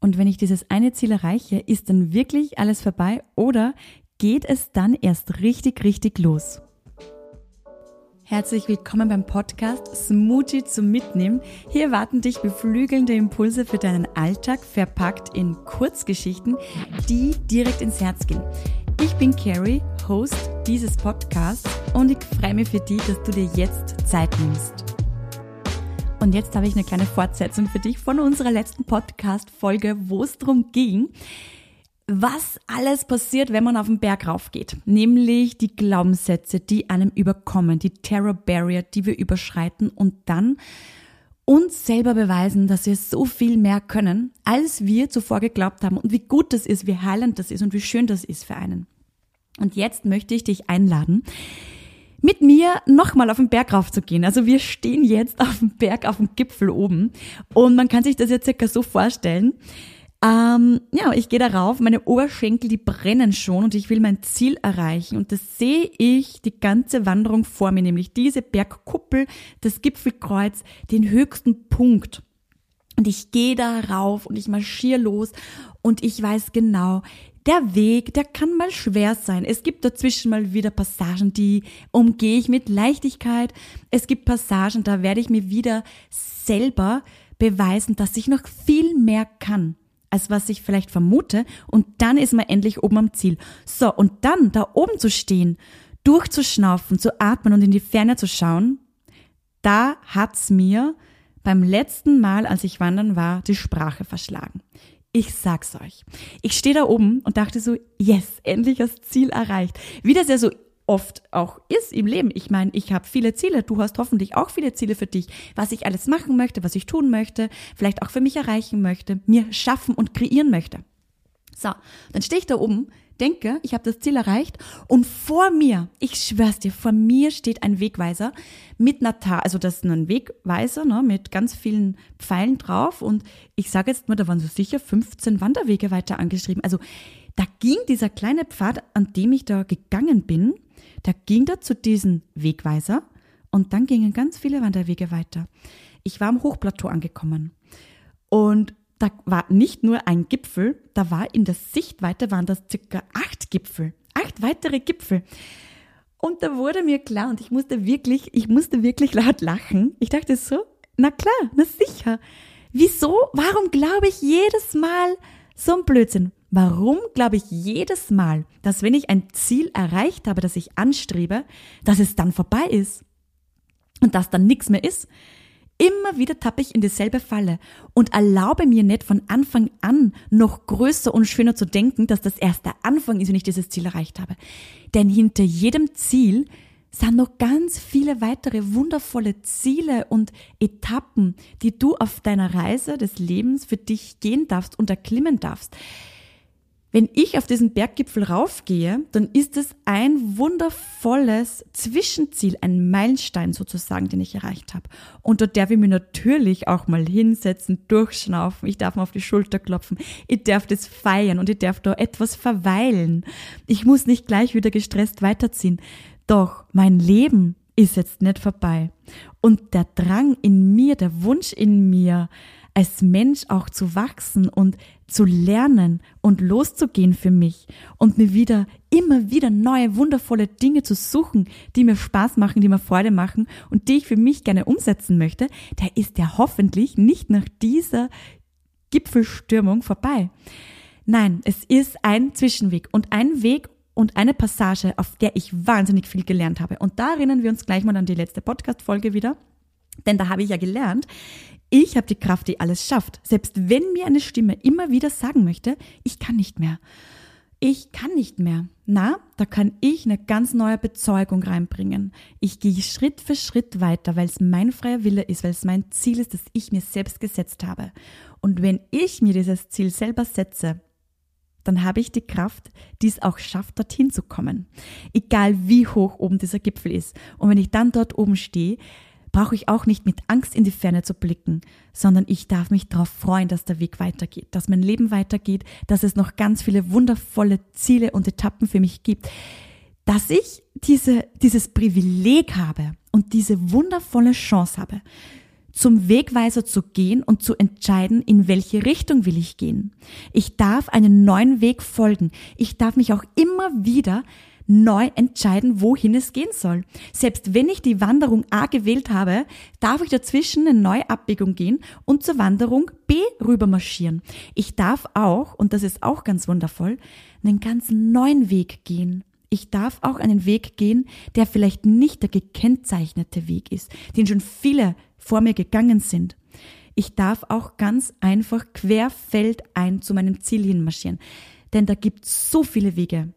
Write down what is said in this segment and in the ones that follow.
Und wenn ich dieses eine Ziel erreiche, ist dann wirklich alles vorbei oder geht es dann erst richtig, richtig los? Herzlich willkommen beim Podcast Smoothie zum Mitnehmen. Hier warten dich beflügelnde Impulse für deinen Alltag, verpackt in Kurzgeschichten, die direkt ins Herz gehen. Ich bin Carrie, Host dieses Podcasts und ich freue mich für dich, dass du dir jetzt Zeit nimmst. Und jetzt habe ich eine kleine Fortsetzung für dich von unserer letzten Podcast-Folge, wo es darum ging, was alles passiert, wenn man auf den Berg raufgeht. Nämlich die Glaubenssätze, die einem überkommen, die Terror Barrier, die wir überschreiten und dann uns selber beweisen, dass wir so viel mehr können, als wir zuvor geglaubt haben und wie gut das ist, wie heilend das ist und wie schön das ist für einen. Und jetzt möchte ich dich einladen, mit mir nochmal auf den Berg raufzugehen. Also wir stehen jetzt auf dem Berg, auf dem Gipfel oben und man kann sich das jetzt circa so vorstellen. Ähm, ja, ich gehe da rauf, meine Oberschenkel, die brennen schon und ich will mein Ziel erreichen. Und das sehe ich die ganze Wanderung vor mir, nämlich diese Bergkuppel, das Gipfelkreuz, den höchsten Punkt. Und ich gehe da rauf und ich marschiere los und ich weiß genau, der Weg, der kann mal schwer sein. Es gibt dazwischen mal wieder Passagen, die umgehe ich mit Leichtigkeit. Es gibt Passagen, da werde ich mir wieder selber beweisen, dass ich noch viel mehr kann, als was ich vielleicht vermute. Und dann ist man endlich oben am Ziel. So, und dann da oben zu stehen, durchzuschnaufen, zu atmen und in die Ferne zu schauen, da hat's mir beim letzten Mal, als ich wandern war, die Sprache verschlagen. Ich sag's euch. Ich stehe da oben und dachte so, yes, endlich das Ziel erreicht. Wie das ja so oft auch ist im Leben. Ich meine, ich habe viele Ziele, du hast hoffentlich auch viele Ziele für dich, was ich alles machen möchte, was ich tun möchte, vielleicht auch für mich erreichen möchte, mir schaffen und kreieren möchte. So, dann stehe ich da oben, denke, ich habe das Ziel erreicht und vor mir, ich schwör's dir, vor mir steht ein Wegweiser mit einer also das ist ein Wegweiser ne, mit ganz vielen Pfeilen drauf und ich sage jetzt mal, da waren so sicher 15 Wanderwege weiter angeschrieben. Also da ging dieser kleine Pfad, an dem ich da gegangen bin, da ging da zu diesem Wegweiser und dann gingen ganz viele Wanderwege weiter. Ich war am Hochplateau angekommen und da war nicht nur ein Gipfel, da war in der Sichtweite waren das circa acht Gipfel, acht weitere Gipfel. Und da wurde mir klar und ich musste wirklich, ich musste wirklich laut lachen. Ich dachte so, na klar, na sicher. Wieso? Warum glaube ich jedes Mal so ein Blödsinn? Warum glaube ich jedes Mal, dass wenn ich ein Ziel erreicht habe, das ich anstrebe, dass es dann vorbei ist und dass dann nichts mehr ist? Immer wieder tappe ich in dieselbe Falle und erlaube mir nicht von Anfang an noch größer und schöner zu denken, dass das erst der Anfang ist, wenn ich dieses Ziel erreicht habe. Denn hinter jedem Ziel sind noch ganz viele weitere wundervolle Ziele und Etappen, die du auf deiner Reise des Lebens für dich gehen darfst und erklimmen darfst. Wenn ich auf diesen Berggipfel raufgehe, dann ist es ein wundervolles Zwischenziel, ein Meilenstein sozusagen, den ich erreicht habe. Und dort darf ich mich natürlich auch mal hinsetzen, durchschnaufen, ich darf mir auf die Schulter klopfen, ich darf das feiern und ich darf da etwas verweilen. Ich muss nicht gleich wieder gestresst weiterziehen. Doch mein Leben ist jetzt nicht vorbei. Und der Drang in mir, der Wunsch in mir, als Mensch auch zu wachsen und zu lernen und loszugehen für mich und mir wieder immer wieder neue wundervolle Dinge zu suchen, die mir Spaß machen, die mir Freude machen und die ich für mich gerne umsetzen möchte, der ist ja hoffentlich nicht nach dieser Gipfelstürmung vorbei. Nein, es ist ein Zwischenweg und ein Weg und eine Passage, auf der ich wahnsinnig viel gelernt habe. Und da erinnern wir uns gleich mal an die letzte Podcast-Folge wieder. Denn da habe ich ja gelernt, ich habe die Kraft, die alles schafft. Selbst wenn mir eine Stimme immer wieder sagen möchte, ich kann nicht mehr. Ich kann nicht mehr. Na, da kann ich eine ganz neue Bezeugung reinbringen. Ich gehe Schritt für Schritt weiter, weil es mein freier Wille ist, weil es mein Ziel ist, das ich mir selbst gesetzt habe. Und wenn ich mir dieses Ziel selber setze, dann habe ich die Kraft, die es auch schafft, dorthin zu kommen. Egal wie hoch oben dieser Gipfel ist. Und wenn ich dann dort oben stehe, brauche ich auch nicht mit Angst in die Ferne zu blicken, sondern ich darf mich darauf freuen, dass der Weg weitergeht, dass mein Leben weitergeht, dass es noch ganz viele wundervolle Ziele und Etappen für mich gibt, dass ich diese, dieses Privileg habe und diese wundervolle Chance habe, zum Wegweiser zu gehen und zu entscheiden, in welche Richtung will ich gehen. Ich darf einen neuen Weg folgen. Ich darf mich auch immer wieder neu entscheiden, wohin es gehen soll. Selbst wenn ich die Wanderung A gewählt habe, darf ich dazwischen eine neue Abbiegung gehen und zur Wanderung B rüber marschieren. Ich darf auch, und das ist auch ganz wundervoll, einen ganz neuen Weg gehen. Ich darf auch einen Weg gehen, der vielleicht nicht der gekennzeichnete Weg ist, den schon viele vor mir gegangen sind. Ich darf auch ganz einfach querfeldein zu meinem Ziel hin marschieren. Denn da gibt es so viele Wege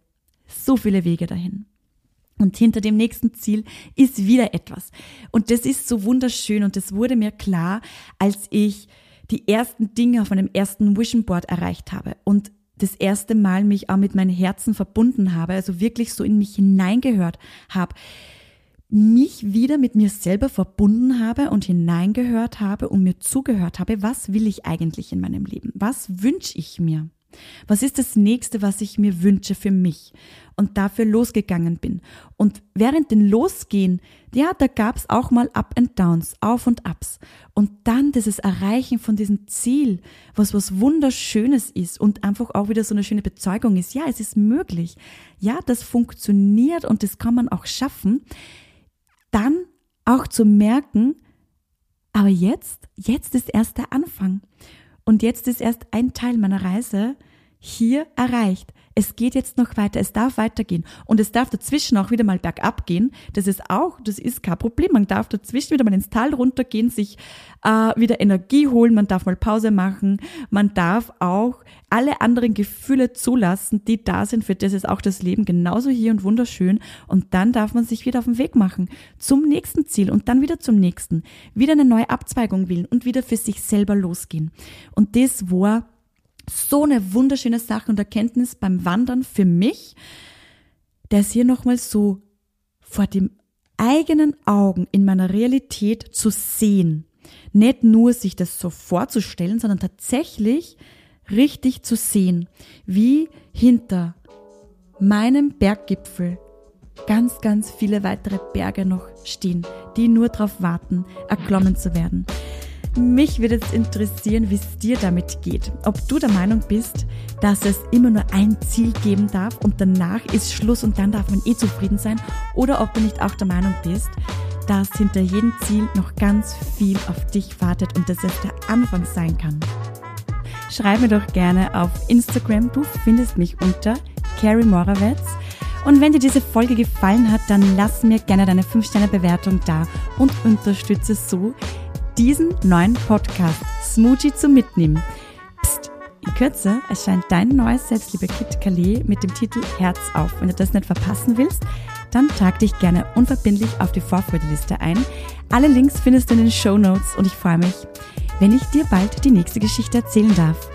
so viele Wege dahin. Und hinter dem nächsten Ziel ist wieder etwas. Und das ist so wunderschön und das wurde mir klar, als ich die ersten Dinge auf meinem ersten Vision Board erreicht habe und das erste Mal mich auch mit meinem Herzen verbunden habe, also wirklich so in mich hineingehört habe, mich wieder mit mir selber verbunden habe und hineingehört habe und mir zugehört habe, was will ich eigentlich in meinem Leben? Was wünsche ich mir? Was ist das nächste, was ich mir wünsche für mich? Und dafür losgegangen bin. Und während den Losgehen, ja, da gab's auch mal Up and Downs, Auf und Abs. Und dann dieses Erreichen von diesem Ziel, was was Wunderschönes ist und einfach auch wieder so eine schöne Bezeugung ist. Ja, es ist möglich. Ja, das funktioniert und das kann man auch schaffen. Dann auch zu merken, aber jetzt, jetzt ist erst der Anfang. Und jetzt ist erst ein Teil meiner Reise hier erreicht. Es geht jetzt noch weiter, es darf weitergehen. Und es darf dazwischen auch wieder mal bergab gehen. Das ist auch, das ist kein Problem. Man darf dazwischen wieder mal ins Tal runtergehen, sich äh, wieder Energie holen, man darf mal Pause machen, man darf auch alle anderen Gefühle zulassen, die da sind. Für das ist auch das Leben genauso hier und wunderschön. Und dann darf man sich wieder auf den Weg machen zum nächsten Ziel und dann wieder zum nächsten. Wieder eine neue Abzweigung wählen und wieder für sich selber losgehen. Und das war so eine wunderschöne Sache und Erkenntnis beim Wandern für mich, es hier nochmal so vor dem eigenen Augen in meiner Realität zu sehen. Nicht nur sich das so vorzustellen, sondern tatsächlich richtig zu sehen, wie hinter meinem Berggipfel ganz, ganz viele weitere Berge noch stehen, die nur darauf warten, erklommen zu werden. Mich würde es interessieren, wie es dir damit geht. Ob du der Meinung bist, dass es immer nur ein Ziel geben darf und danach ist Schluss und dann darf man eh zufrieden sein. Oder ob du nicht auch der Meinung bist, dass hinter jedem Ziel noch ganz viel auf dich wartet und dass es der Anfang sein kann. Schreib mir doch gerne auf Instagram. Du findest mich unter Carrie Morawetz. Und wenn dir diese Folge gefallen hat, dann lass mir gerne deine 5-Sterne-Bewertung da und unterstütze so diesen neuen Podcast Smoothie zum Mitnehmen. Psst, in Kürze erscheint dein neues Selbstliebe-Kit Calais mit dem Titel Herz auf. Wenn du das nicht verpassen willst, dann trag dich gerne unverbindlich auf die Vorfreudeliste ein. Alle Links findest du in den Show Notes und ich freue mich, wenn ich dir bald die nächste Geschichte erzählen darf.